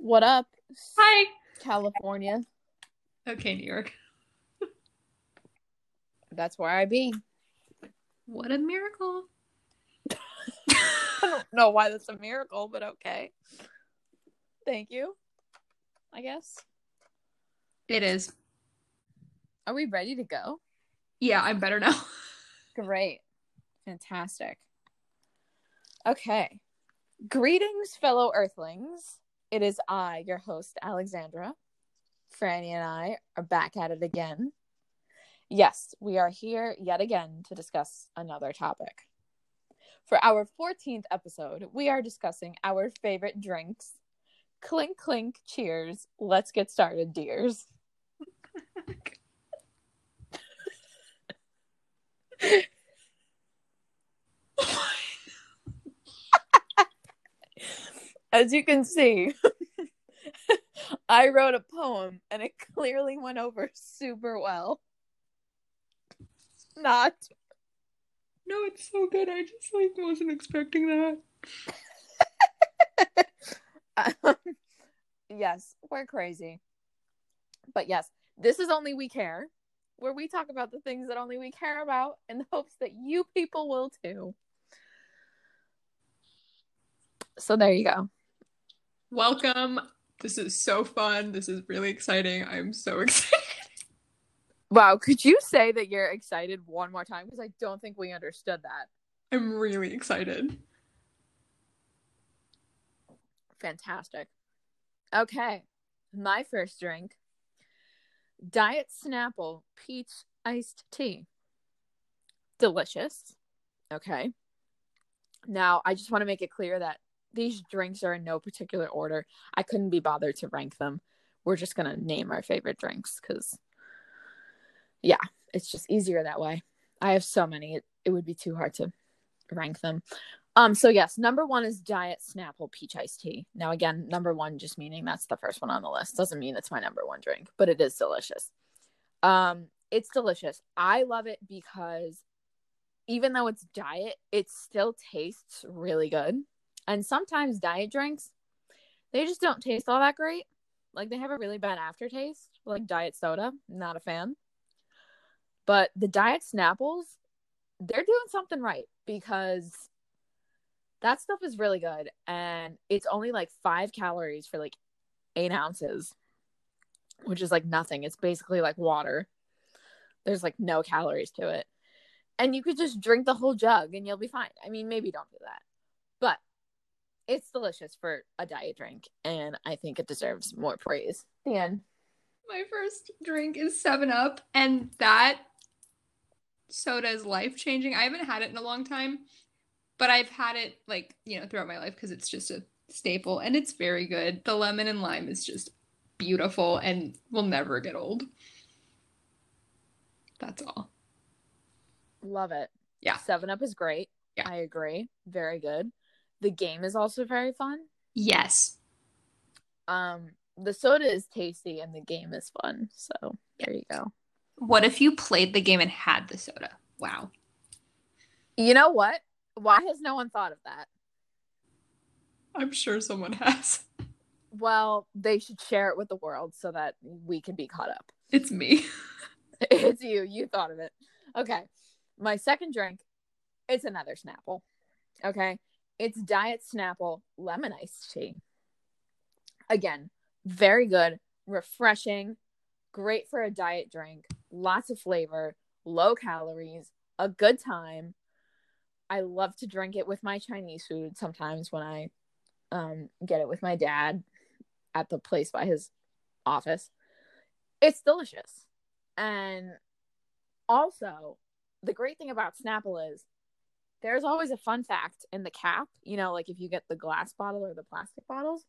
What up, Hi. California? Okay, New York. That's where I be. What a miracle. I don't know why that's a miracle, but okay. Thank you. I guess. It is. Are we ready to go? Yeah, I'm better now. Great. Fantastic. Okay. Greetings, fellow Earthlings. It is I, your host, Alexandra. Franny and I are back at it again. Yes, we are here yet again to discuss another topic. For our 14th episode, we are discussing our favorite drinks. Clink, clink, cheers. Let's get started, dears. As you can see, I wrote a poem and it clearly went over super well. Not. no, it's so good. I just like wasn't expecting that. Um, yes, we're crazy. But yes, this is Only We Care, where we talk about the things that only we care about in the hopes that you people will too. So there you go. Welcome. This is so fun. This is really exciting. I'm so excited. Wow, could you say that you're excited one more time? Because I don't think we understood that. I'm really excited. Fantastic. Okay, my first drink Diet Snapple Peach Iced Tea. Delicious. Okay. Now, I just want to make it clear that these drinks are in no particular order. I couldn't be bothered to rank them. We're just going to name our favorite drinks because, yeah, it's just easier that way. I have so many, it, it would be too hard to rank them. Um, so yes, number one is Diet Snapple Peach Iced Tea. Now, again, number one just meaning that's the first one on the list. Doesn't mean it's my number one drink, but it is delicious. Um, it's delicious. I love it because even though it's diet, it still tastes really good. And sometimes diet drinks, they just don't taste all that great. Like they have a really bad aftertaste, like diet soda. Not a fan. But the diet Snapples, they're doing something right because that stuff is really good and it's only like five calories for like eight ounces which is like nothing it's basically like water there's like no calories to it and you could just drink the whole jug and you'll be fine i mean maybe don't do that it's delicious for a diet drink and i think it deserves more praise the end My first drink is 7 Up, and that soda is life changing. I haven't had it in a long time, but I've had it like, you know, throughout my life because it's just a staple and it's very good. The lemon and lime is just beautiful and will never get old. That's all. love it Yeah. seven up is great Yeah. i agree very good the game is also very fun. Yes. um the soda is tasty and the game is fun. So there you go. What if you played the game and had the soda? Wow. you know what? Why has no one thought of that? I'm sure someone has. well they should share it with the world so that we can be caught up. It's me. it's you. You thought of it. Okay. My second drink it's another snapple. Okay it's diet snapple lemon iced tea. Again very good refreshing great for a diet drink lots of flavor low calories a good time. I love to drink it with my chinese food sometimes when i um, get it with my dad at the place by his office. It's delicious. And also, the great thing about Snapple is there's always a fun fact in the cap, you know, like if you get the glass bottle or the plastic bottles.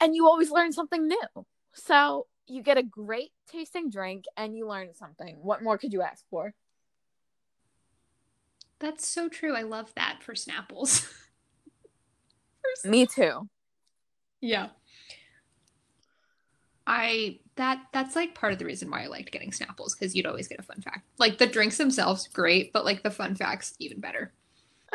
And you always learn something new. So you get a great tasting drink and you learn something. What more could you ask for? That's so true. I love that for Snapples. For Me too. Yeah. I that that's like part of the reason why I liked getting Snapples because you'd always get a fun fact. Like the drinks themselves, great, but like the fun facts, even better.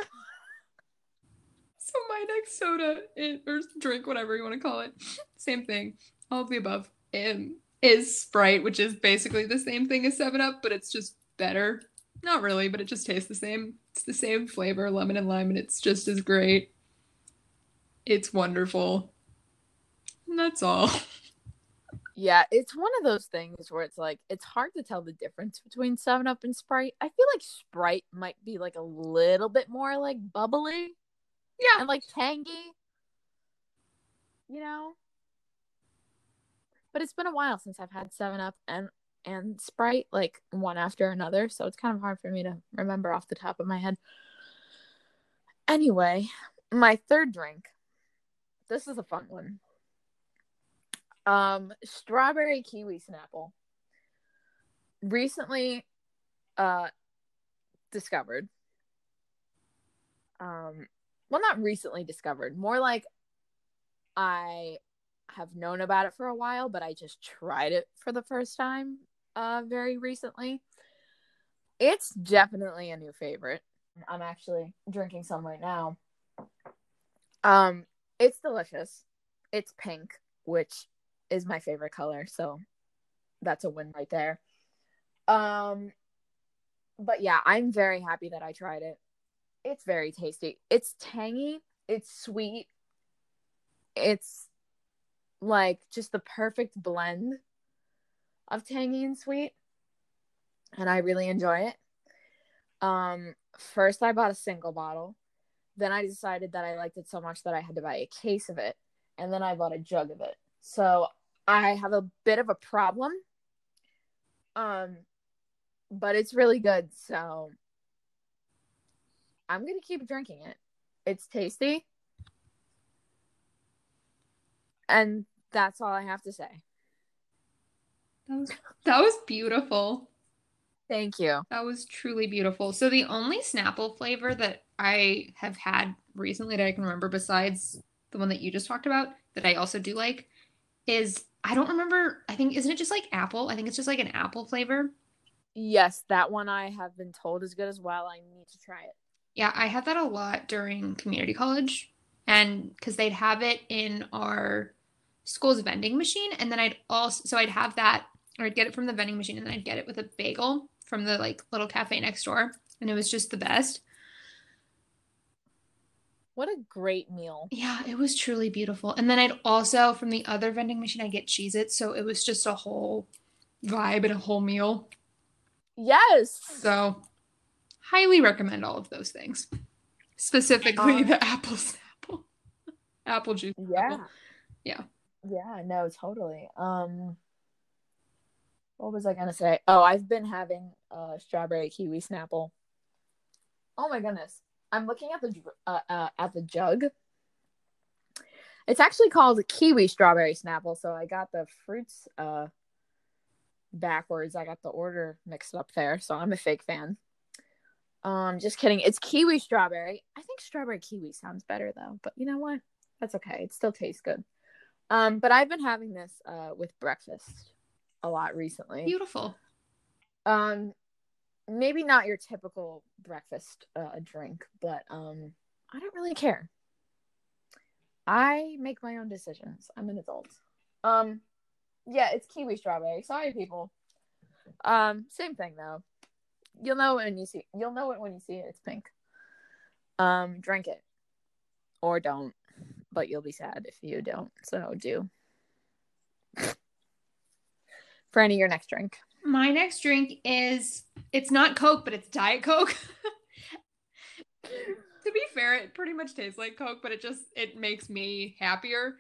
so my next soda is, or drink, whatever you want to call it, same thing, all of the above, um, is Sprite, which is basically the same thing as 7 Up, but it's just better. Not really, but it just tastes the same. It's the same flavor, lemon and lime, and it's just as great. It's wonderful. And that's all. Yeah, it's one of those things where it's like it's hard to tell the difference between 7 Up and Sprite. I feel like Sprite might be like a little bit more like bubbly Yeah. and like tangy. You know? But it's been a while since I've had 7 Up and and Sprite like one after another, so it's kind of hard for me to remember off the top of my head. Anyway, my third drink. This is a fun one. Um, strawberry kiwi snapple. Recently, uh, discovered. Um, well, not recently discovered. More like I have known about it for a while, but I just tried it for the first time. Uh, very recently. It's definitely a new favorite. I'm actually drinking some right now. Um, it's delicious. It's pink, which is my favorite color, so that's a win right there. Um but yeah, I'm very happy that I tried it. It's very tasty. It's tangy, it's sweet. It's like just the perfect blend of tangy and sweet. And I really enjoy it. Um first I bought a single bottle. Then I decided that I liked it so much that I had to buy a case of it. And then I bought a jug of it. So I have a bit of a problem. Um, but it's really good. So I'm going to keep drinking it. It's tasty. And that's all I have to say. That was that was beautiful. Thank you. That was truly beautiful. So the only Snapple flavor that I have had recently that I can remember besides the one that you just talked about that I also do like is I don't remember. I think isn't it just like apple? I think it's just like an apple flavor. Yes, that one I have been told is good as well. I need to try it. Yeah, I had that a lot during community college, and because they'd have it in our school's vending machine, and then I'd also so I'd have that, or I'd get it from the vending machine, and then I'd get it with a bagel from the like little cafe next door, and it was just the best. What a great meal. Yeah, it was truly beautiful. And then I'd also from the other vending machine I get Cheez It, so it was just a whole vibe and a whole meal. Yes. So highly recommend all of those things. Specifically Um, the apple snapple. apple juice. Yeah. snapple. Yeah. Yeah, no, totally. Um what was I gonna say? Oh, I've been having uh strawberry kiwi snapple. Oh my goodness. I'm looking at the uh, uh at the jug. It's actually called kiwi strawberry snapple, so I got the fruits uh backwards. I got the order mixed up there, so I'm a fake fan. Um just kidding. It's kiwi strawberry. I think strawberry kiwi sounds better though, but you know what? That's okay. It still tastes good. Um, but I've been having this uh with breakfast a lot recently. Beautiful. Um, maybe not your typical breakfast uh, drink, but um, I don't really care. I make my own decisions. I'm an adult. Um, yeah, it's kiwi strawberry. Sorry, people. Um, same thing though. You'll know when you see. You'll know it when you see it. It's pink. Um, drink it, or don't. But you'll be sad if you don't. So do. Franny, your next drink. My next drink is it's not Coke, but it's Diet Coke. to be fair, it pretty much tastes like Coke, but it just it makes me happier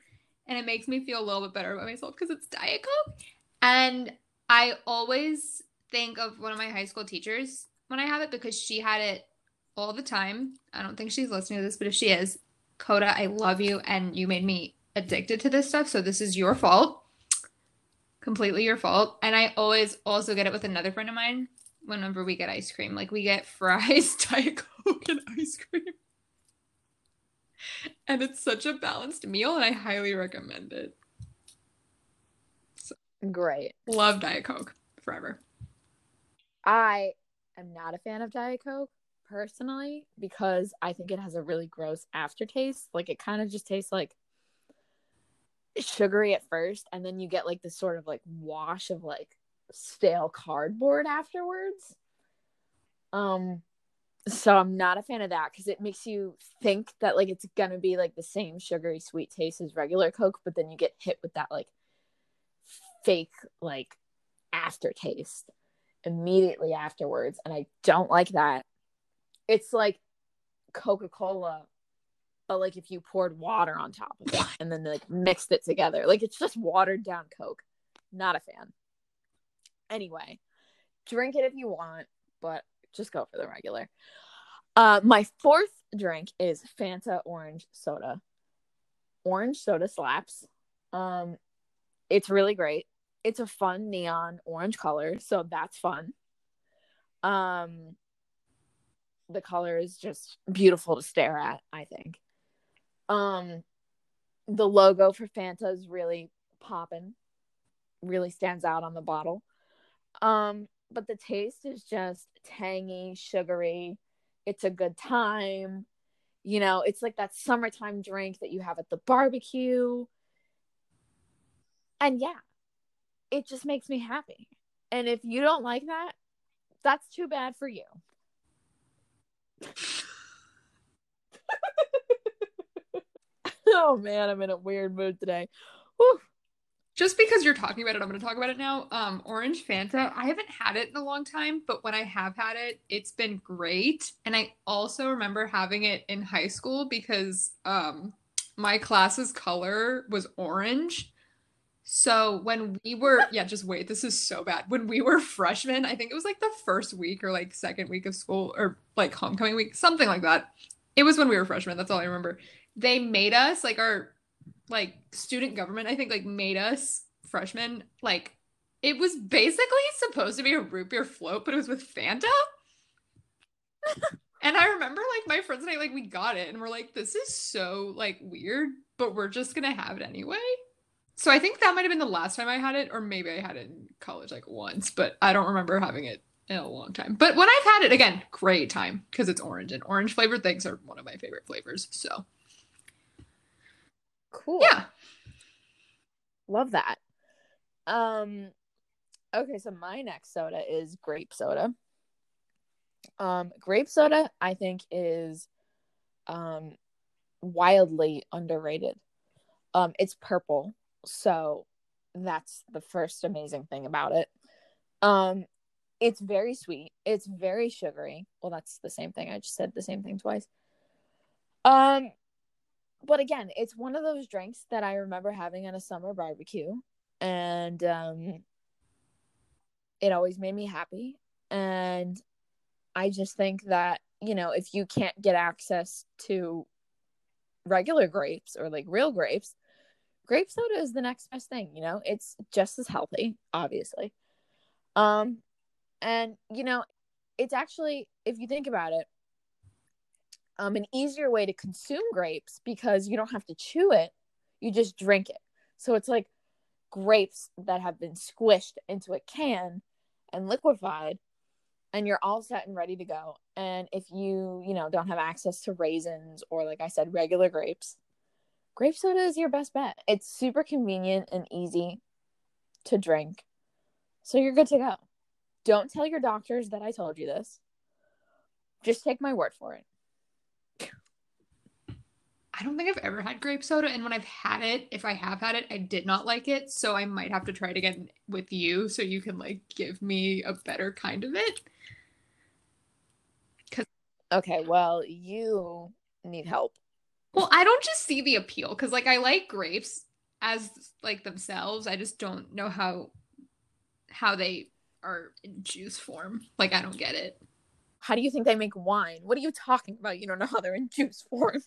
and it makes me feel a little bit better about myself because it's Diet Coke. And I always think of one of my high school teachers when I have it because she had it all the time. I don't think she's listening to this, but if she is, Coda, I love you and you made me addicted to this stuff, so this is your fault completely your fault. And I always also get it with another friend of mine whenever we get ice cream. Like we get fries, Diet Coke, and ice cream. And it's such a balanced meal, and I highly recommend it. Great. Love Diet Coke forever. I am not a fan of Diet Coke personally because I think it has a really gross aftertaste. Like it kind of just tastes like sugary at first and then you get like this sort of like wash of like stale cardboard afterwards. Um so I'm not a fan of that because it makes you think that like it's gonna be like the same sugary sweet taste as regular Coke, but then you get hit with that like fake like aftertaste immediately afterwards, and I don't like that. It's like Coca Cola, but like if you poured water on top of it and then like mixed it together, like it's just watered down Coke. Not a fan. Anyway, drink it if you want, but just go for the regular. Uh, my fourth drink is Fanta orange soda. Orange soda slaps. Um, it's really great. It's a fun neon orange color, so that's fun. Um, the color is just beautiful to stare at. I think. Um, the logo for Fanta is really popping. Really stands out on the bottle. Um, but the taste is just tangy, sugary. It's a good time. You know, it's like that summertime drink that you have at the barbecue. And yeah, it just makes me happy. And if you don't like that, that's too bad for you. oh man, I'm in a weird mood today. Whew just because you're talking about it, I'm going to talk about it now. Um, Orange Fanta, I haven't had it in a long time, but when I have had it, it's been great. And I also remember having it in high school because um, my class's color was orange. So when we were, yeah, just wait, this is so bad. When we were freshmen, I think it was like the first week or like second week of school or like homecoming week, something like that. It was when we were freshmen. That's all I remember. They made us like our like student government, I think, like made us freshmen like it was basically supposed to be a root beer float, but it was with Fanta. and I remember like my friends and I like we got it and we're like, this is so like weird, but we're just gonna have it anyway. So I think that might have been the last time I had it, or maybe I had it in college like once, but I don't remember having it in a long time. But when I've had it again, great time because it's orange and orange flavored things are one of my favorite flavors. So Cool. Yeah. Love that. Um okay, so my next soda is grape soda. Um grape soda I think is um wildly underrated. Um it's purple, so that's the first amazing thing about it. Um it's very sweet. It's very sugary. Well, that's the same thing. I just said the same thing twice. Um but again, it's one of those drinks that I remember having at a summer barbecue, and um, it always made me happy. And I just think that you know, if you can't get access to regular grapes or like real grapes, grape soda is the next best thing. You know, it's just as healthy, obviously. Um, and you know, it's actually, if you think about it, um, an easier way to consume grapes because you don't have to chew it, you just drink it. So it's like grapes that have been squished into a can and liquefied and you're all set and ready to go. And if you, you know, don't have access to raisins or like I said regular grapes, grape soda is your best bet. It's super convenient and easy to drink. So you're good to go. Don't tell your doctors that I told you this. Just take my word for it. I don't think I've ever had grape soda. And when I've had it, if I have had it, I did not like it. So I might have to try it again with you so you can like give me a better kind of it. Cause Okay, well, you need help. Well, I don't just see the appeal because like I like grapes as like themselves. I just don't know how how they are in juice form. Like I don't get it. How do you think they make wine? What are you talking about? You don't know how they're in juice form.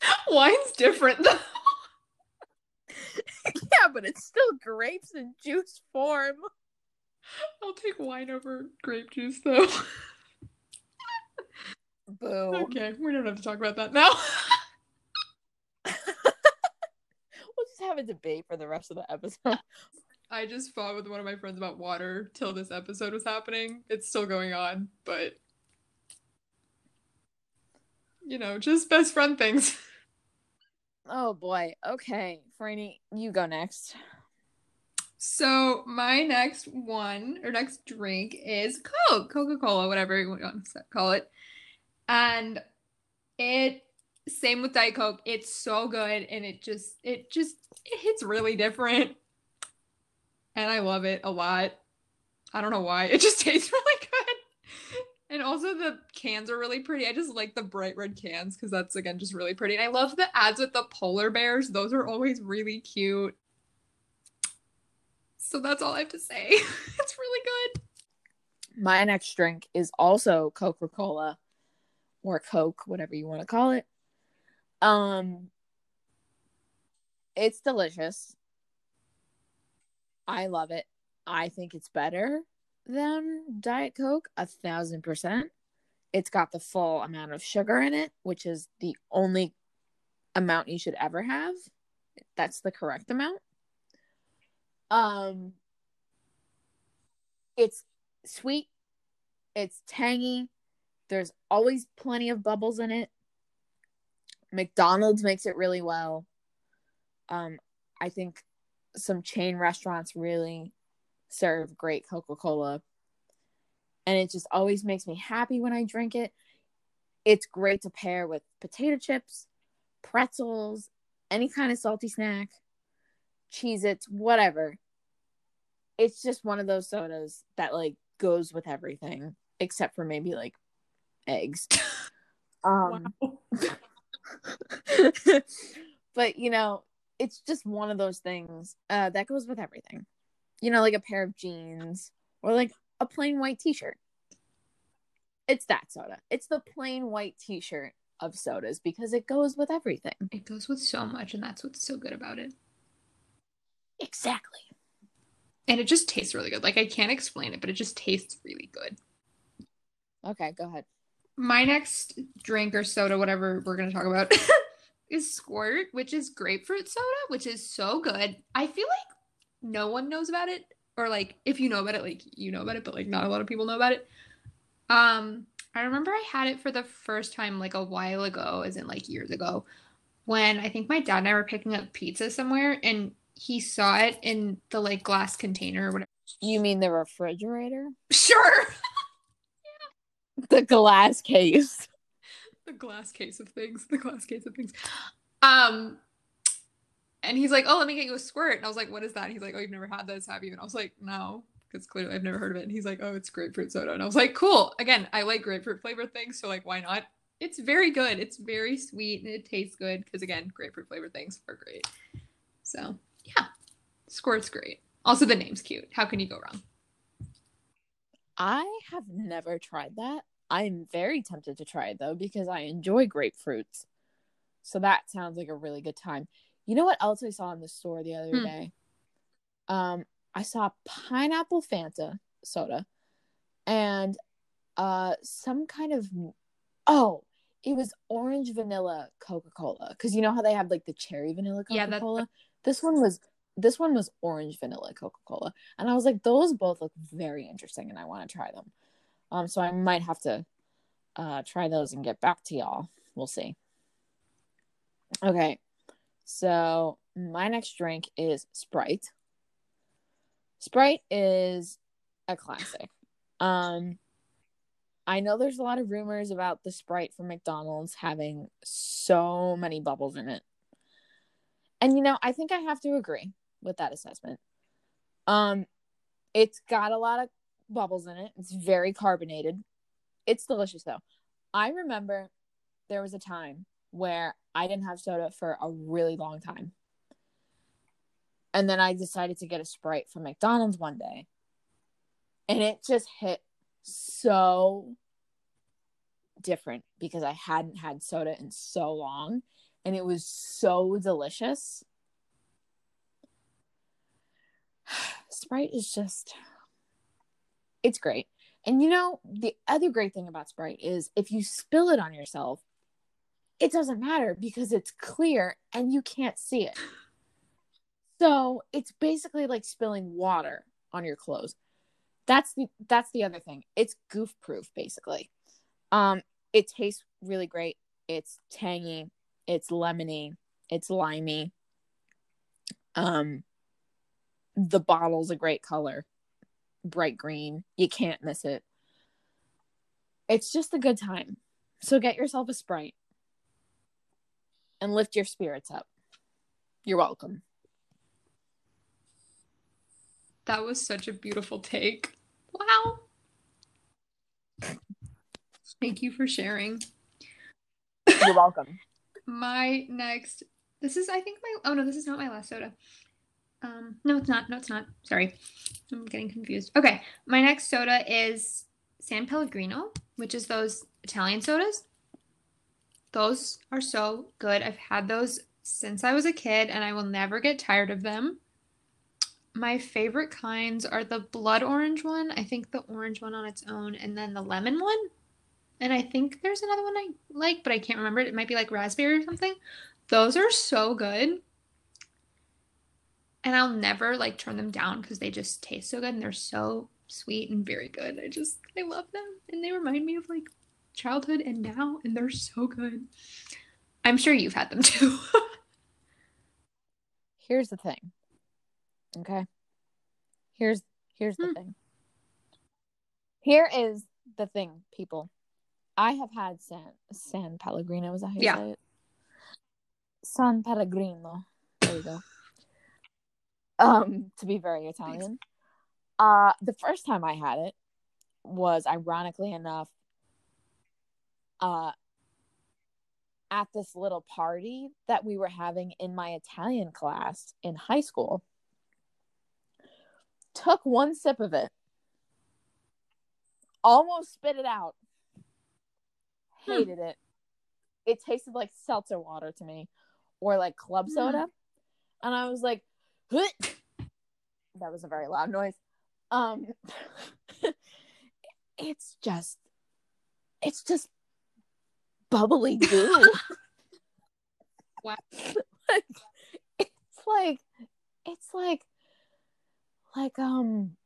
Wine's different though. yeah, but it's still grapes in juice form. I'll take wine over grape juice though. Boo. Okay, we don't have to talk about that now. we'll just have a debate for the rest of the episode. I just fought with one of my friends about water till this episode was happening. It's still going on, but you know, just best friend things. Oh boy. Okay, Franny, you go next. So my next one or next drink is Coke, Coca Cola, whatever you want to call it, and it same with Diet Coke. It's so good, and it just it just it hits really different, and I love it a lot. I don't know why. It just tastes really. And also the cans are really pretty. I just like the bright red cans because that's again just really pretty. And I love the ads with the polar bears. Those are always really cute. So that's all I have to say. it's really good. My next drink is also Coca-Cola or Coke, whatever you want to call it. Um it's delicious. I love it. I think it's better than Diet Coke, a thousand percent. It's got the full amount of sugar in it, which is the only amount you should ever have. That's the correct amount. Um, it's sweet, it's tangy, there's always plenty of bubbles in it. McDonald's makes it really well. Um, I think some chain restaurants really serve great Coca Cola. And it just always makes me happy when I drink it. It's great to pair with potato chips, pretzels, any kind of salty snack, Cheez Its, whatever. It's just one of those sodas that like goes with everything, except for maybe like eggs. Um, but you know, it's just one of those things uh, that goes with everything you know, like a pair of jeans or like a plain white t shirt. It's that soda. It's the plain white t shirt of sodas because it goes with everything. It goes with so much, and that's what's so good about it. Exactly. And it just tastes really good. Like, I can't explain it, but it just tastes really good. Okay, go ahead. My next drink or soda, whatever we're going to talk about, is Squirt, which is grapefruit soda, which is so good. I feel like no one knows about it or like if you know about it like you know about it but like not a lot of people know about it. Um i remember i had it for the first time like a while ago as in like years ago when i think my dad and i were picking up pizza somewhere and he saw it in the like glass container or whatever. You mean the refrigerator? Sure. Yeah. the glass case. The glass case of things the glass case of things. Um and he's like, "Oh, let me get you a squirt." And I was like, "What is that?" And he's like, "Oh, you've never had this, have you?" And I was like, "No." Because clearly I've never heard of it. And he's like, oh, it's grapefruit soda. And I was like, cool. Again, I like grapefruit flavored things. So, like, why not? It's very good. It's very sweet and it tastes good. Because, again, grapefruit flavored things are great. So, yeah. Squirt's great. Also, the name's cute. How can you go wrong? I have never tried that. I'm very tempted to try it though because I enjoy grapefruits. So that sounds like a really good time. You know what else I saw in the store the other hmm. day? Um, I saw pineapple Fanta soda and uh some kind of oh, it was orange vanilla Coca-Cola cuz you know how they have like the cherry vanilla Coca-Cola? Yeah, this one was this one was orange vanilla Coca-Cola. And I was like those both look very interesting and I want to try them. Um so I might have to uh try those and get back to y'all. We'll see. Okay. So my next drink is Sprite. Sprite is a classic. Um I know there's a lot of rumors about the Sprite from McDonald's having so many bubbles in it. And you know, I think I have to agree with that assessment. Um it's got a lot of bubbles in it. It's very carbonated. It's delicious though. I remember there was a time where I didn't have soda for a really long time. And then I decided to get a Sprite from McDonald's one day. And it just hit so different because I hadn't had soda in so long and it was so delicious. Sprite is just it's great. And you know, the other great thing about Sprite is if you spill it on yourself, it doesn't matter because it's clear and you can't see it. So it's basically like spilling water on your clothes. That's the that's the other thing. It's goof proof basically. Um it tastes really great. It's tangy, it's lemony, it's limey. Um the bottle's a great color. Bright green. You can't miss it. It's just a good time. So get yourself a Sprite and lift your spirits up. You're welcome. That was such a beautiful take. Wow. Thank you for sharing. You're welcome. my next this is I think my oh no, this is not my last soda. Um no it's not. No it's not. Sorry. I'm getting confused. Okay. My next soda is San Pellegrino, which is those Italian sodas. Those are so good. I've had those since I was a kid and I will never get tired of them. My favorite kinds are the blood orange one, I think the orange one on its own, and then the lemon one. And I think there's another one I like, but I can't remember it. It might be like raspberry or something. Those are so good. And I'll never like turn them down because they just taste so good and they're so sweet and very good. I just I love them and they remind me of like childhood and now and they're so good. I'm sure you've had them too. Here's the thing. Okay. Here's here's the Hmm. thing. Here is the thing, people. I have had San San Pellegrino, is that how you Yeah. say it? San Pellegrino. There you go. Um, to be very Italian. Uh the first time I had it was ironically enough uh at this little party that we were having in my Italian class in high school. Took one sip of it, almost spit it out. Hmm. Hated it. It tasted like seltzer water to me or like club Hmm. soda. And I was like, "Huh." that was a very loud noise. Um, it's just, it's just bubbly goo. Wow. like, it's like, it's like, like um,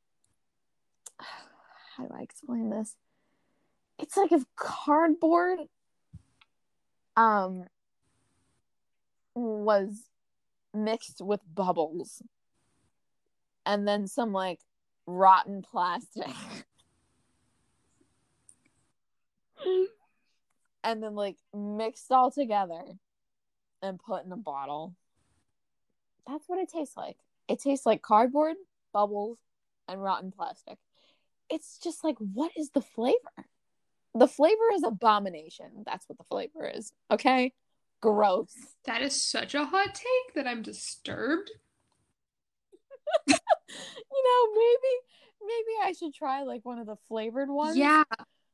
how do I explain this? It's like if cardboard, um, was mixed with bubbles, and then some like rotten plastic. and then like mixed all together and put in a bottle. That's what it tastes like. It tastes like cardboard, bubbles, and rotten plastic. It's just like, what is the flavor? The flavor is abomination. That's what the flavor is. Okay? Gross. That is such a hot take that I'm disturbed. You know, maybe maybe I should try like one of the flavored ones. Yeah.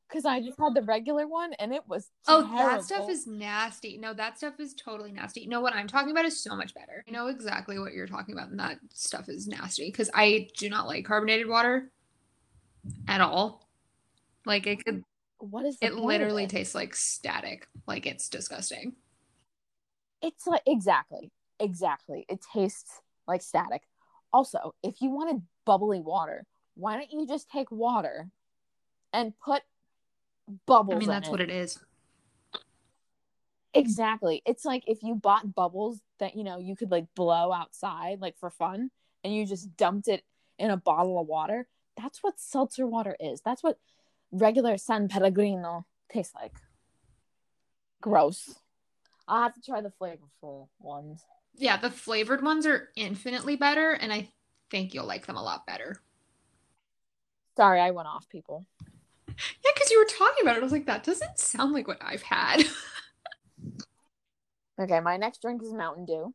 Because I just had the regular one and it was Oh, that stuff is nasty. No, that stuff is totally nasty. No, what I'm talking about is so much better. I know exactly what you're talking about, and that stuff is nasty because I do not like carbonated water at all. Like it could, what is it literally it? tastes like static. Like it's disgusting. It's like exactly, exactly. It tastes like static. Also, if you wanted bubbly water, why don't you just take water and put bubbles? I mean, that's what it is. Exactly. It's like if you bought bubbles that you know you could like blow outside, like for fun, and you just dumped it in a bottle of water. That's what seltzer water is. That's what regular San Pellegrino tastes like. Gross. I'll have to try the flavorful ones. Yeah, the flavored ones are infinitely better, and I think you'll like them a lot better. Sorry, I went off, people. Yeah, because you were talking about it. I was like, that doesn't sound like what I've had. Okay, my next drink is Mountain Dew.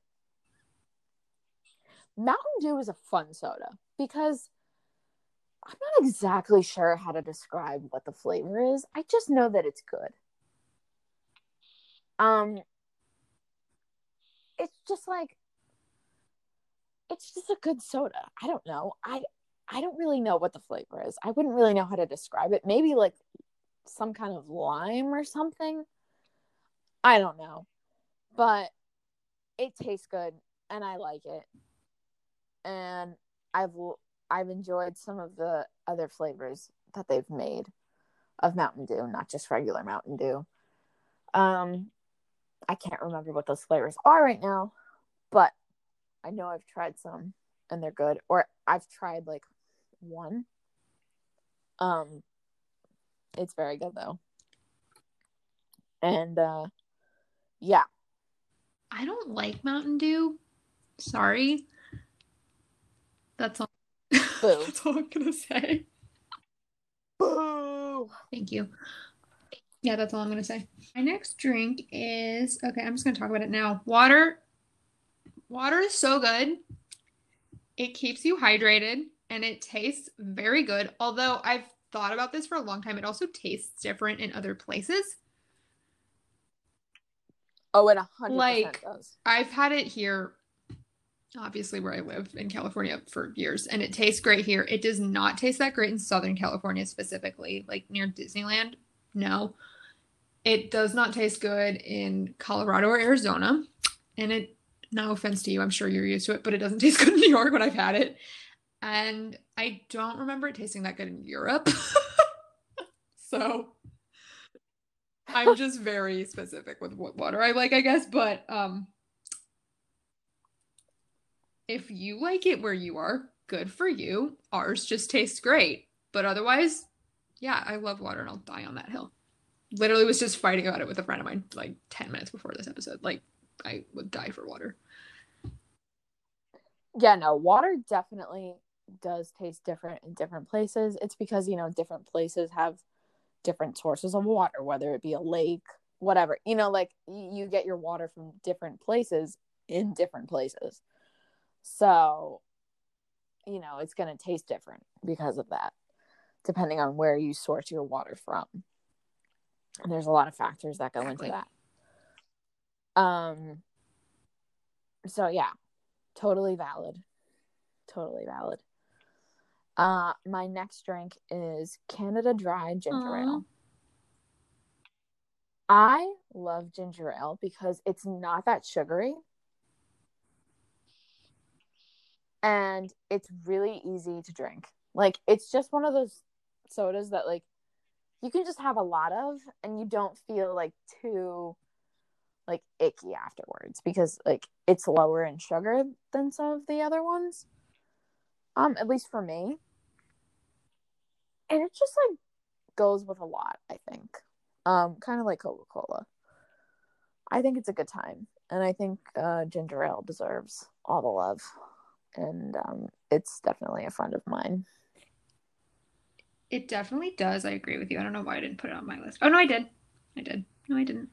Mountain Dew is a fun soda because I'm not exactly sure how to describe what the flavor is. I just know that it's good. Um it's just like it's just a good soda. I don't know. I I don't really know what the flavor is. I wouldn't really know how to describe it. Maybe like some kind of lime or something. I don't know but it tastes good and I like it. And I've I've enjoyed some of the other flavors that they've made of Mountain Dew, not just regular Mountain Dew. Um I can't remember what those flavors are right now, but I know I've tried some and they're good. Or I've tried like one. Um it's very good though. And uh yeah. I don't like Mountain Dew. Sorry. That's all. That's all I'm gonna say. Boo. Thank you. Yeah, that's all I'm gonna say. My next drink is okay. I'm just gonna talk about it now. Water. Water is so good. It keeps you hydrated and it tastes very good. Although I've thought about this for a long time, it also tastes different in other places. Oh, it a hundred Like- percent does. I've had it here, obviously where I live in California for years, and it tastes great here. It does not taste that great in Southern California specifically, like near Disneyland. No, it does not taste good in Colorado or Arizona, and it. No offense to you, I'm sure you're used to it, but it doesn't taste good in New York when I've had it, and I don't remember it tasting that good in Europe. so I'm just very specific with what water I like, I guess. But um, if you like it where you are, good for you. Ours just tastes great. But otherwise, yeah, I love water and I'll die on that hill. Literally was just fighting about it with a friend of mine like 10 minutes before this episode. Like, I would die for water. Yeah, no, water definitely does taste different in different places. It's because, you know, different places have different sources of water, whether it be a lake, whatever. You know, like you get your water from different places in different places. So, you know, it's going to taste different because of that, depending on where you source your water from. And there's a lot of factors that go Exactly. into that. Um so yeah, totally valid. Totally valid. Uh my next drink is Canada Dry ginger Aw. ale. I love ginger ale because it's not that sugary. And it's really easy to drink. Like it's just one of those sodas that like you can just have a lot of and you don't feel like too like icky afterwards because like it's lower in sugar than some of the other ones. Um at least for me. And it just like goes with a lot, I think. Um kind of like Coca-Cola. I think it's a good time and I think uh ginger ale deserves all the love. And um it's definitely a friend of mine. It definitely does. I agree with you. I don't know why I didn't put it on my list. Oh, no, I did. I did. No, I didn't.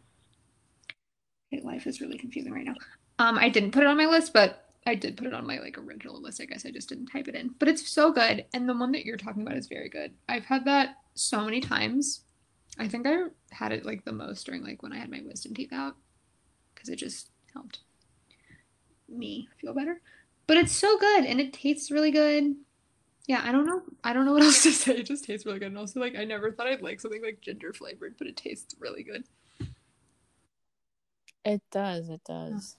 Life is really confusing right now. Um, I didn't put it on my list, but I did put it on my like original list. I guess I just didn't type it in. But it's so good, and the one that you're talking about is very good. I've had that so many times. I think I had it like the most during like when I had my wisdom teeth out because it just helped me feel better. But it's so good and it tastes really good. Yeah, I don't know. I don't know what else to say. It just tastes really good. And also, like, I never thought I'd like something like ginger flavored, but it tastes really good. It does, it does.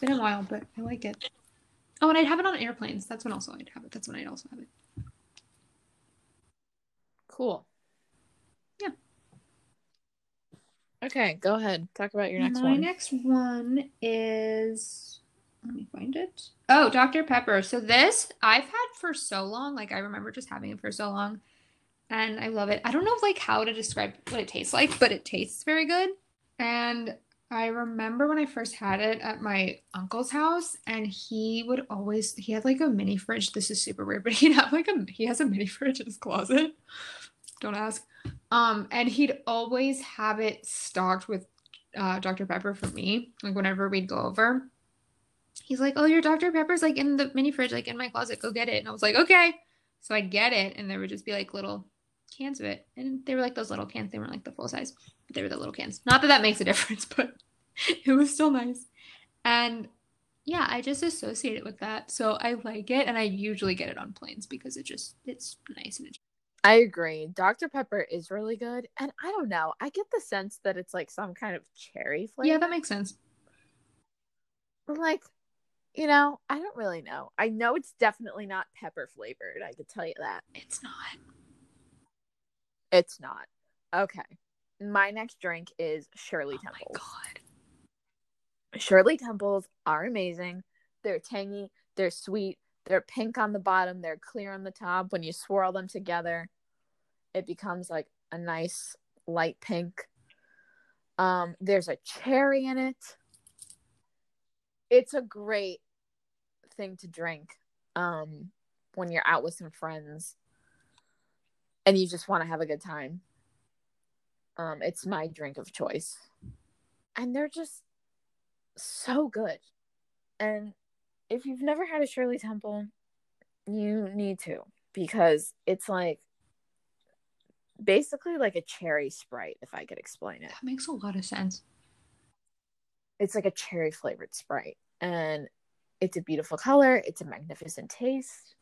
It's been a while, but I like it. Oh, and I'd have it on airplanes. That's when also I'd have it. That's when I'd also have it. Cool. Yeah. Okay, go ahead. Talk about your next My one. My next one is. Let me find it. Oh, Dr. Pepper. So this I've had for so long. Like I remember just having it for so long, and I love it. I don't know like how to describe what it tastes like, but it tastes very good. And I remember when I first had it at my uncle's house, and he would always he had like a mini fridge. This is super weird, but he'd have like a he has a mini fridge in his closet. Don't ask. Um, and he'd always have it stocked with uh, Dr. Pepper for me. Like whenever we'd go over, he's like, "Oh, your Dr. Pepper's like in the mini fridge, like in my closet. Go get it." And I was like, "Okay." So I'd get it, and there would just be like little cans of it, and they were like those little cans. They weren't like the full size, but they were the little cans. Not that that makes a difference, but it was still nice. And yeah, I just associate it with that, so I like it, and I usually get it on planes because it just it's nice and it's I agree. Dr. Pepper is really good. And I don't know. I get the sense that it's like some kind of cherry flavor. yeah, that makes sense. like, you know, I don't really know. I know it's definitely not pepper flavored. I could tell you that. It's not. It's not. Okay. My next drink is Shirley Oh my Temple. god. Shirley Temples are amazing. They're tangy, they're sweet, they're pink on the bottom, they're clear on the top. When you swirl them together, it becomes like a nice light pink. Um, there's a cherry in it. It's a great thing to drink um, when you're out with some friends and you just want to have a good time. Um, it's my drink of choice. And they're just so good. And if you've never had a Shirley Temple, you need to because it's like basically like a cherry sprite, if I could explain it. That makes a lot of sense. It's like a cherry flavored sprite. And it's a beautiful color, it's a magnificent taste.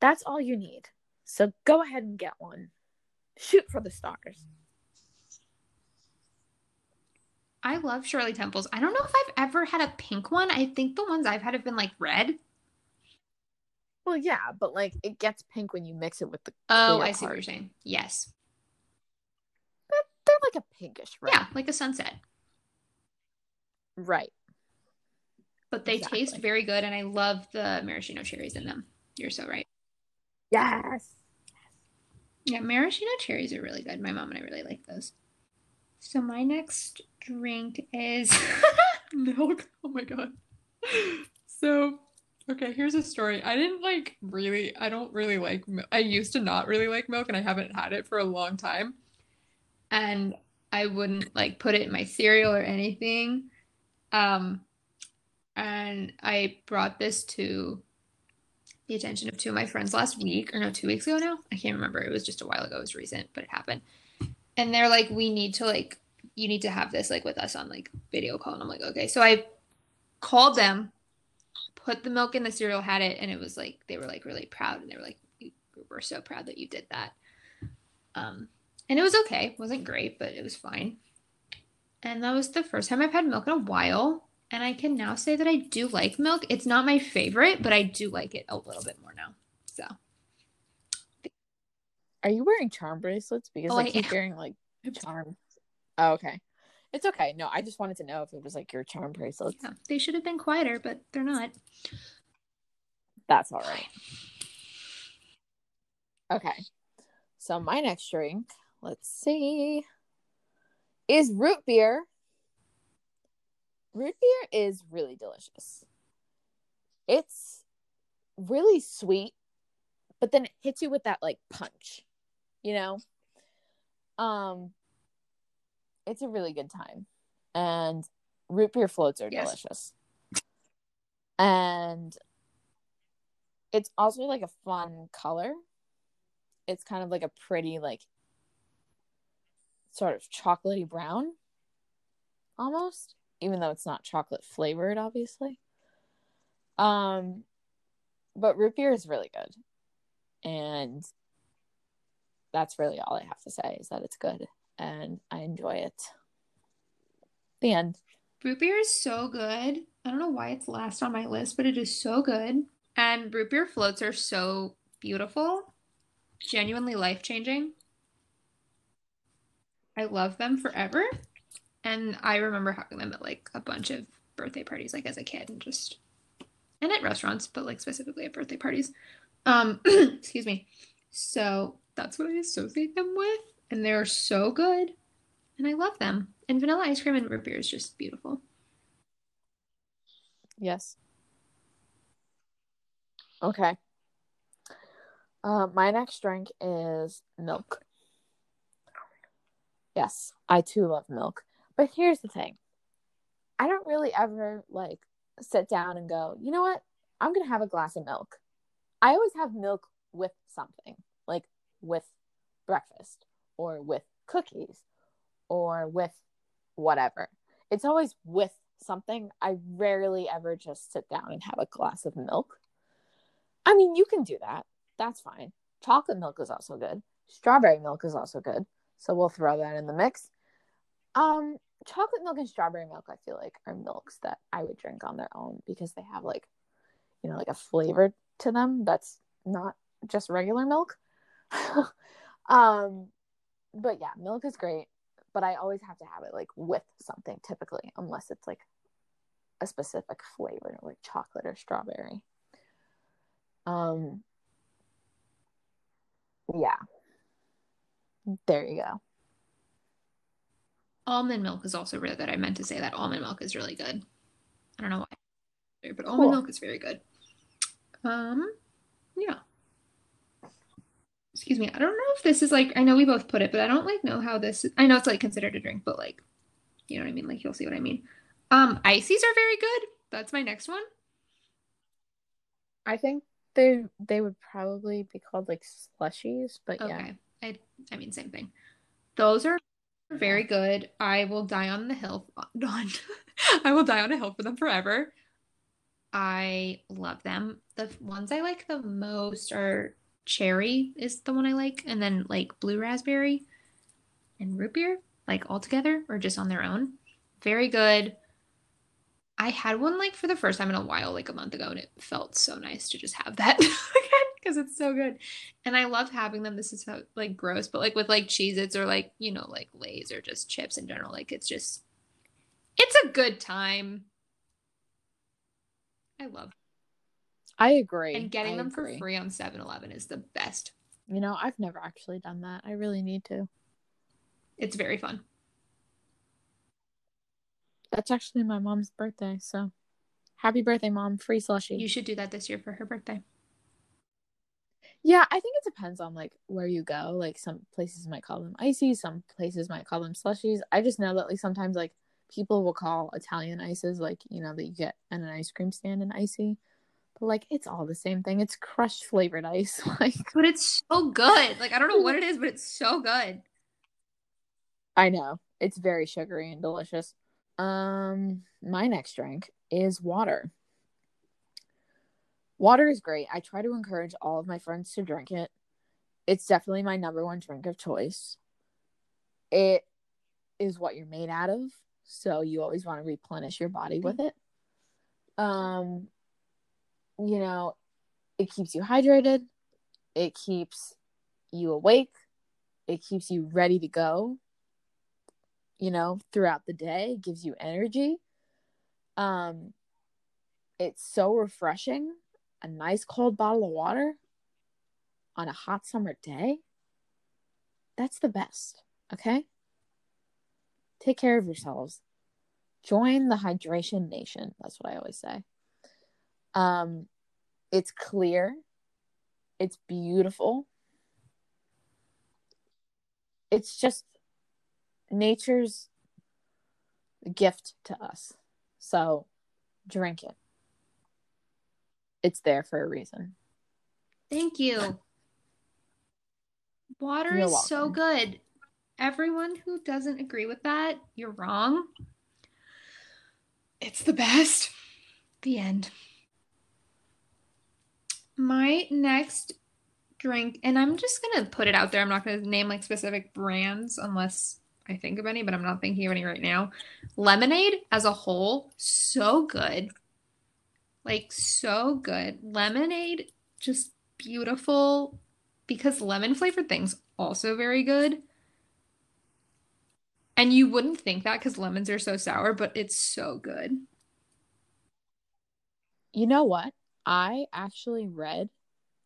That's all you need. So go ahead and get one. Shoot for the stars. I love Shirley Temples. I don't know if I've ever had a pink one. I think the ones I've had have been like red. Well, yeah, but like it gets pink when you mix it with the. Oh, I see what you're saying. Yes. But they're like a pinkish red. Yeah, like a sunset. Right. But they Exactly. taste very good, and I love the maraschino cherries in them. You're so right. Yes. Yeah, maraschino cherries are really good. My mom and I really like those. So my next drink is milk. Oh my god. So, okay, here's a story. I didn't like really I don't really like. I used to not really like milk and I haven't had it for a long time. And I wouldn't like put it in my cereal or anything. Um and I brought this to the attention of two of my friends last week, or no, two weeks ago now. I can't remember. It was just a while ago. It was recent, but it happened. And they're like, we need to like, you need to have this like with us on like video call. And I'm like, okay. So I called them, put the milk in the cereal, had it, and it was like they were like really proud, and they were like, we're so proud that you did that. Um, and it was okay. It wasn't great, but it was fine. And that was the first time I've had milk in a while. And I can now say that I do like milk. It's not my favorite, but I do like it a little bit more now. So Are you wearing charm bracelets? Because Oh, I I keep am. hearing like charm. Oh, okay. It's okay. No, I just wanted to know if it was like your charm bracelets. yeah, they should have been quieter, but they're not. That's all right. Okay. So my next drink, let's see, is root beer. Root beer is really delicious. It's really sweet, but then it hits you with that like punch, you know? Um it's a really good time. And root beer floats are Yes. delicious. And it's also like a fun color. It's kind of like a pretty like sort of chocolatey brown almost, even though it's not chocolate flavored obviously. Um but root beer is really good. And that's really all I have to say is that it's good and I enjoy it. The end. Root beer is so good. I don't know why it's last on my list, but it is so good. And root beer floats are so beautiful, genuinely life changing. I love them forever. And I remember having them at like a bunch of birthday parties, like as a kid, and just and at restaurants, but like specifically at birthday parties. Um, excuse me. So that's what I associate them with, and they're so good, and I love them. And vanilla ice cream and root beer is just beautiful. Yes. Okay. Uh, my next drink is milk. Yes, I too love milk. But here's the thing I don't really ever like sit down and go, you know what? I'm going to have a glass of milk. I always have milk with something, like with breakfast or with cookies or with whatever. It's always with something. I rarely ever just sit down and have a glass of milk. I mean, you can do that. That's fine. Chocolate milk is also good. Strawberry milk is also good. So we'll throw that in the mix. Um, chocolate milk and strawberry milk, I feel like, are milks that I would drink on their own because they have like, you know, like a flavor to them that's not just regular milk. um, but yeah, milk is great. but I always have to have it like with something typically, unless it's like a specific flavor, like chocolate or strawberry. Um, yeah. There you go. Almond milk is also really good. I meant to say that almond milk is really good. I don't know why, but Cool. almond milk is very good. Um, yeah. Excuse me. I don't know if this is like I know we both put it, but I don't like know how this. I know it's like considered a drink, but like, you know what I mean. Like you'll see what I mean. Um, ices are very good. That's my next one. I think they they would probably be called like slushies, but yeah. Okay. I I mean same thing. Those are very good. I will die on the hill on I will die on a hill for them forever. I love them. The ones I like the most are cherry is the one I like, and then like blue raspberry and root beer, like all together or just on their own. Very good. I had one like for the first time in a while, like a month ago, and it felt so nice to just have that again because it's so good. And I love having them. This is how like gross, but like with like Cheez Its or like, you know, like Lay's or just chips in general. Like it's just it's a good time. I love I agree. and getting I them for free on 7-Eleven is the best. You know, I've never actually done that. I really need to. It's very fun. That's actually my mom's birthday, so happy birthday, mom! Free slushy. You should do that this year for her birthday. Yeah, I think it depends on like where you go. Like some places might call them icy, some places might call them slushies. I just know that like sometimes like people will call Italian ices like you know that you get at an ice cream stand an icy, but like it's all the same thing. It's crushed flavored ice. like But it's so good. Like I don't know what it is, but it's so good. I know it's very sugary and delicious. Um, my next drink is water. Water is great. I try to encourage all of my friends to drink it. It's definitely my number one drink of choice. It is what you're made out of, so you always want to replenish your body with it. Um, you know, it keeps you hydrated. It keeps you awake. It keeps you ready to go. You know, throughout the day, it gives you energy. Um, it's so refreshing a nice cold bottle of water on a hot summer day, that's the best. Okay? Take care of yourselves. Join the hydration nation. That's what I always say. Um, it's clear. It's beautiful. It's just nature's gift to us. So drink it it's there for a reason. Thank you. Water You're is so good. Everyone who doesn't agree with that, you're wrong. It's the best. The end. My next drink, and I'm just gonna put it out there. I'm not gonna name like specific brands unless I think of any, but I'm not thinking of any right now. Lemonade as a whole, so good. Like so good. Lemonade just beautiful because lemon flavored things also very good. And you wouldn't think that because lemons are so sour, but it's so good. You know what? I actually read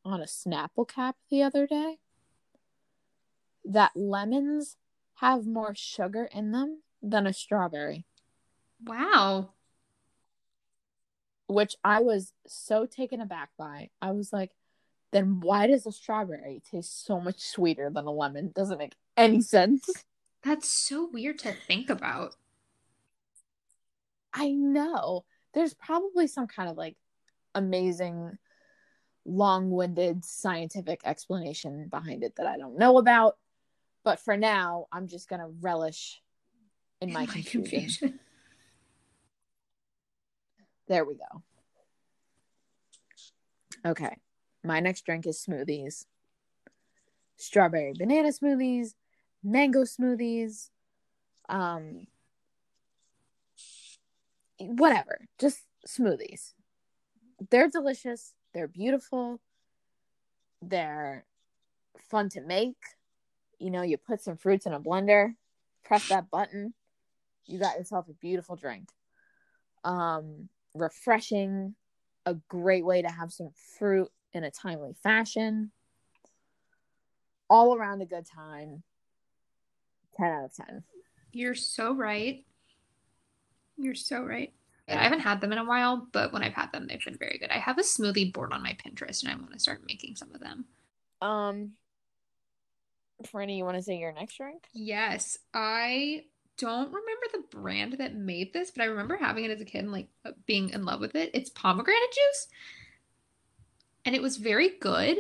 on a Snapple cap the other day that lemons have more sugar in them than a strawberry, Wow. Which I was so taken aback by. I was like, then why does a strawberry taste so much sweeter than a lemon? Doesn't make any sense. That's so weird to think about. I know. There's probably some kind of like amazing, long winded scientific explanation behind it that I don't know about. But for now, I'm just going to relish in my, confusion. There we go. Okay. My next drink is smoothies strawberry banana smoothies, mango smoothies, um, whatever, just smoothies. They're delicious, they're beautiful, they're fun to make. You know, you put some fruits in a blender, press that button, you got yourself a beautiful drink. Um, refreshing, a great way to have some fruit in a timely fashion. All around a good time. 10 out of 10. You're so right. You're so right. I haven't had them in a while, but when I've had them, they've been very good. I have a smoothie board on my Pinterest, and I want to start making some of them. Um, Franny, you want to say your next drink? Yes, I don't remember the brand that made this, but I remember having it as a kid and like uh, being in love with it. It's pomegranate juice, and it was very good.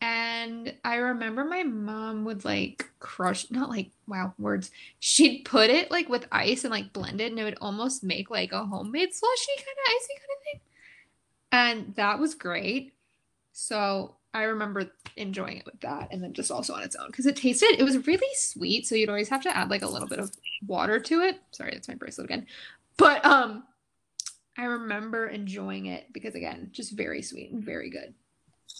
And I remember my mom would like crush, not like, wow, words. She'd put it like with ice and like blend it, and it would almost make like a homemade slushy kind of icy kind of thing. And that was great. So I remember enjoying it with that and then just also on its own because it tasted, it was really sweet. So you'd always have to add like a little bit of water to it. Sorry, that's my bracelet again. But um, I remember enjoying it because again, just very sweet and very good.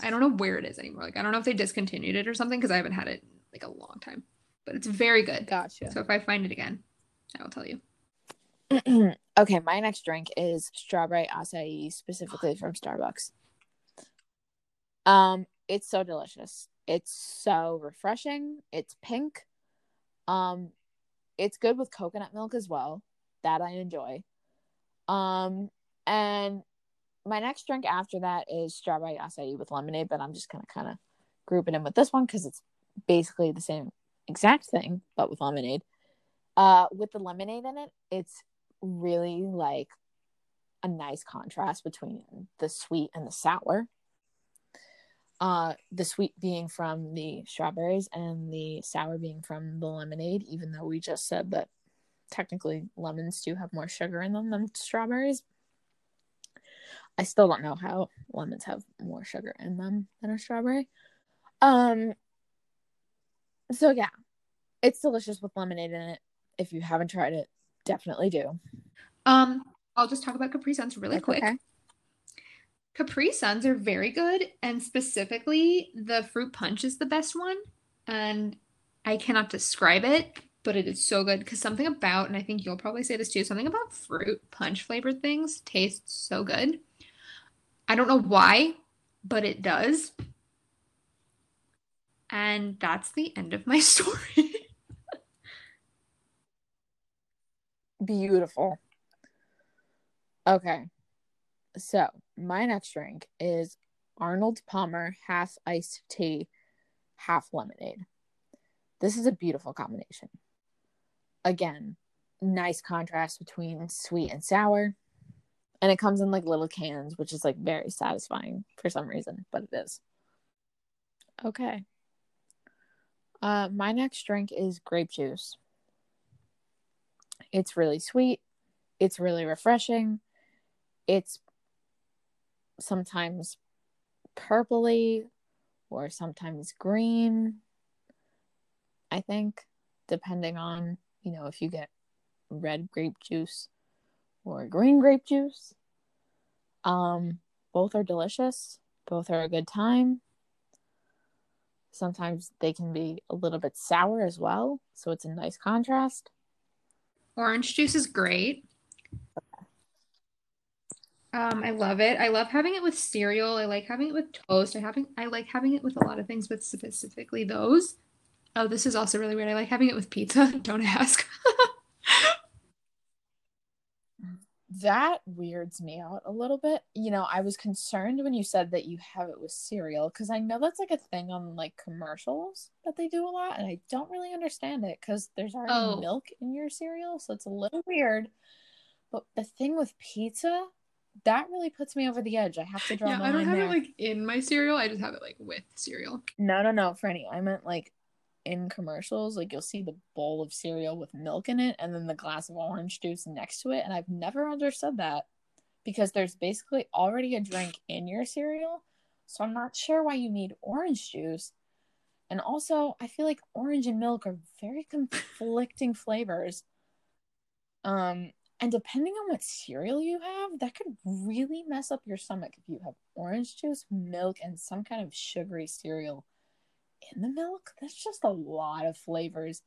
I don't know where it is anymore. Like I don't know if they discontinued it or something because I haven't had it in, like a long time. But it's very good. Gotcha. So if I find it again, I will tell you. okay, my next drink is strawberry acai, specifically from Starbucks. Um, it's so delicious. It's so refreshing. It's pink. Um, it's good with coconut milk as well. That I enjoy. Um, and my next drink after that is strawberry acai with lemonade, but I'm just gonna kind of group it in with this one because it's basically the same exact thing, but with lemonade. Uh, with the lemonade in it, it's really like a nice contrast between the sweet and the sour. Uh, the sweet being from the strawberries and the sour being from the lemonade, even though we just said that technically lemons do have more sugar in them than strawberries. I still don't know how lemons have more sugar in them than a strawberry. Um so yeah, it's delicious with lemonade in it. If you haven't tried it, definitely do. Um, I'll just talk about Capri Suns really That's quick. Okay. Capri Suns are very good, and specifically, the fruit punch is the best one. And I cannot describe it, but it is so good because something about, and I think you'll probably say this too, something about fruit punch flavored things tastes so good. I don't know why, but it does. And that's the end of my story. Beautiful. Okay. So, my next drink is Arnold Palmer half iced tea, half lemonade. This is a beautiful combination. Again, nice contrast between sweet and sour. And it comes in like little cans, which is like very satisfying for some reason, but it is. Okay. Uh, my next drink is grape juice. It's really sweet. It's really refreshing. It's sometimes purpley or sometimes green. I think, depending on, you know, if you get red grape juice or green grape juice. Um, both are delicious. Both are a good time. Sometimes they can be a little bit sour as well, so it's a nice contrast. Orange juice is great. Um, I love it. I love having it with cereal. I like having it with toast. I having I like having it with a lot of things, but specifically those. Oh, this is also really weird. I like having it with pizza. Don't ask. that weirds me out a little bit. You know, I was concerned when you said that you have it with cereal because I know that's like a thing on like commercials that they do a lot, and I don't really understand it because there's already oh. milk in your cereal, so it's a little weird. But the thing with pizza, that really puts me over the edge. I have to draw. Yeah, I don't have there. it like in my cereal. I just have it like with cereal. No, no, no, Franny. I meant like in commercials, like you'll see the bowl of cereal with milk in it and then the glass of orange juice next to it. And I've never understood that because there's basically already a drink in your cereal. So I'm not sure why you need orange juice. And also, I feel like orange and milk are very conflicting flavors. Um, and depending on what cereal you have, that could really mess up your stomach if you have orange juice, milk, and some kind of sugary cereal in the milk. That's just a lot of flavors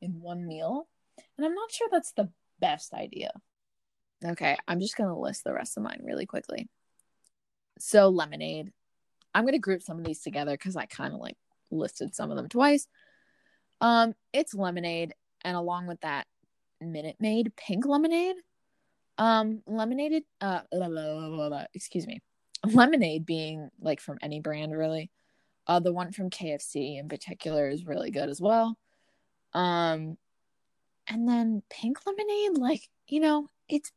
in one meal. And I'm not sure that's the best idea. Okay, I'm just going to list the rest of mine really quickly. So, lemonade. I'm going to group some of these together because I kind of like listed some of them twice. Um, it's lemonade, and along with that, Minute Maid pink lemonade. Um, lemonade, uh, blah, blah, blah, excuse me, lemonade being like from any brand really. Uh, the one from KFC in particular is really good as well. Um, and then pink lemonade, like you know, it's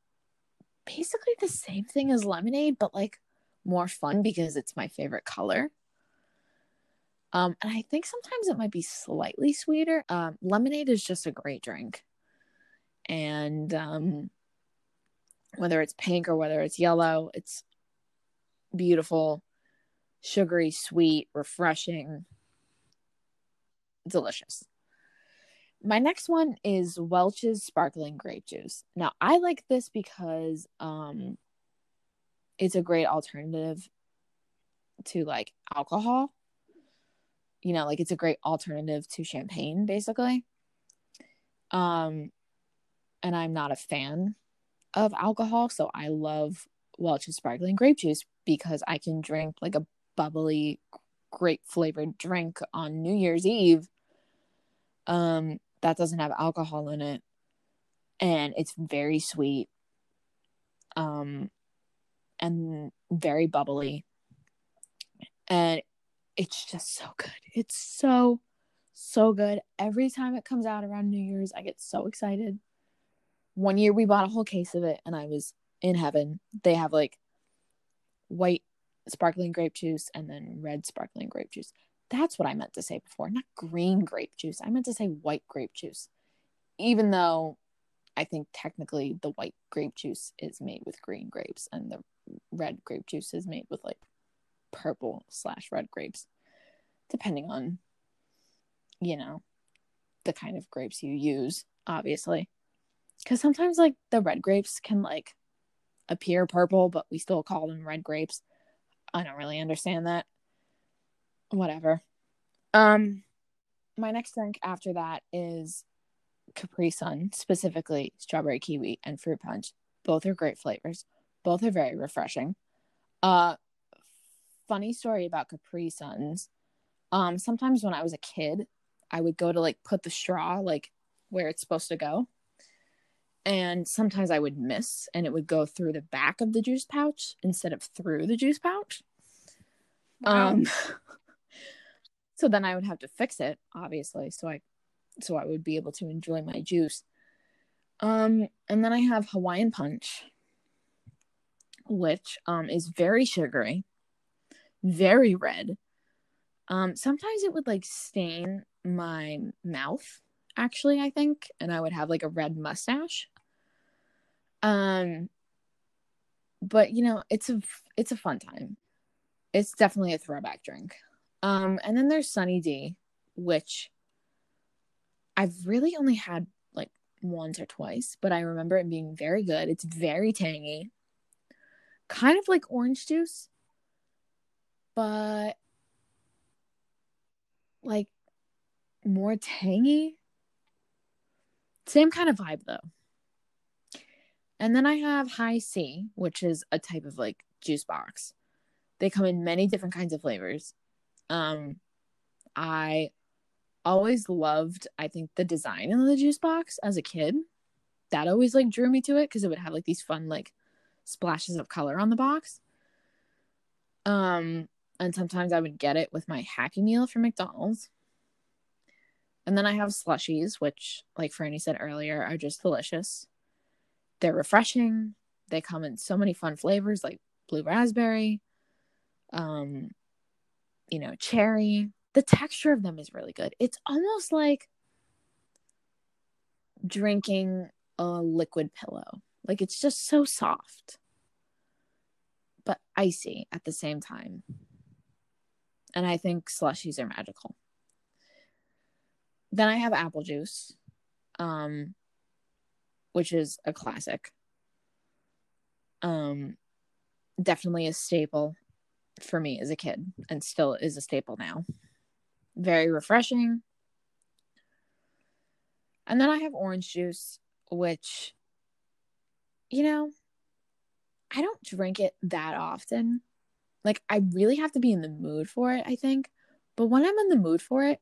basically the same thing as lemonade, but like more fun because it's my favorite color. Um, and I think sometimes it might be slightly sweeter. Um, lemonade is just a great drink. And um, whether it's pink or whether it's yellow, it's beautiful, sugary, sweet, refreshing, delicious. My next one is Welch's sparkling grape juice. Now, I like this because um it's a great alternative to like alcohol. You know, like it's a great alternative to champagne basically. Um and I'm not a fan of alcohol, so I love Welch's sparkling grape juice because I can drink like a bubbly grape flavored drink on New Year's Eve. Um that doesn't have alcohol in it and it's very sweet um and very bubbly and it's just so good. It's so so good. Every time it comes out around new year's i get so excited one year we bought a whole case of it and i was in heaven they have like white sparkling grape juice and then red sparkling grape juice that's what I meant to say before, not green grape juice. I meant to say white grape juice. Even though I think technically the white grape juice is made with green grapes and the red grape juice is made with like purple slash red grapes, depending on, you know, the kind of grapes you use, obviously. Because sometimes like the red grapes can like appear purple, but we still call them red grapes. I don't really understand that whatever. Um, my next drink after that is Capri Sun, specifically strawberry kiwi and fruit punch. Both are great flavors. Both are very refreshing. Uh, funny story about Capri Suns. Um, sometimes when I was a kid, I would go to like put the straw like where it's supposed to go. And sometimes I would miss and it would go through the back of the juice pouch instead of through the juice pouch. Wow. Um So then I would have to fix it, obviously, so I so I would be able to enjoy my juice. Um, and then I have Hawaiian punch, which um is very sugary, very red. Um, sometimes it would like stain my mouth, actually, I think, and I would have like a red mustache. Um, but you know, it's a it's a fun time. It's definitely a throwback drink. Um, and then there's Sunny D, which I've really only had like once or twice, but I remember it being very good. It's very tangy, kind of like orange juice, but like more tangy. Same kind of vibe though. And then I have Hi-C, which is a type of like juice box. They come in many different kinds of flavors. Um, I always loved, I think, the design of the juice box as a kid. That always like drew me to it because it would have like these fun like splashes of color on the box. Um, and sometimes I would get it with my Happy Meal from McDonald's. And then I have slushies, which, like Franny said earlier, are just delicious. They're refreshing. They come in so many fun flavors like blue raspberry, um, you know, cherry. The texture of them is really good. It's almost like drinking a liquid pillow. Like it's just so soft, but icy at the same time. And I think slushies are magical. Then I have apple juice, um, which is a classic. Um, definitely a staple for me as a kid and still is a staple now. Very refreshing. And then I have orange juice, which, you know, I don't drink it that often. Like, I really have to be in the mood for it, I think. But when I'm in the mood for it,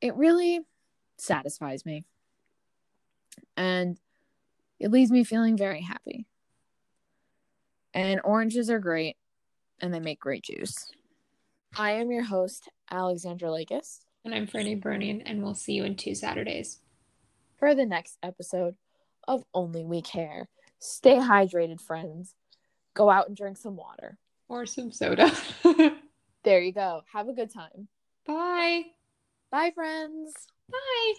it really satisfies me. And it leaves me feeling very happy. And oranges are great and they make great juice. I am your host, Alexandra Lakis. And I'm Freddie Bronian, and we'll see you in two Saturdays. For the next episode of Only We Care. Stay hydrated, friends. Go out and drink some water. Or some soda. there you go. Have a good time. Bye. Bye, friends. Bye.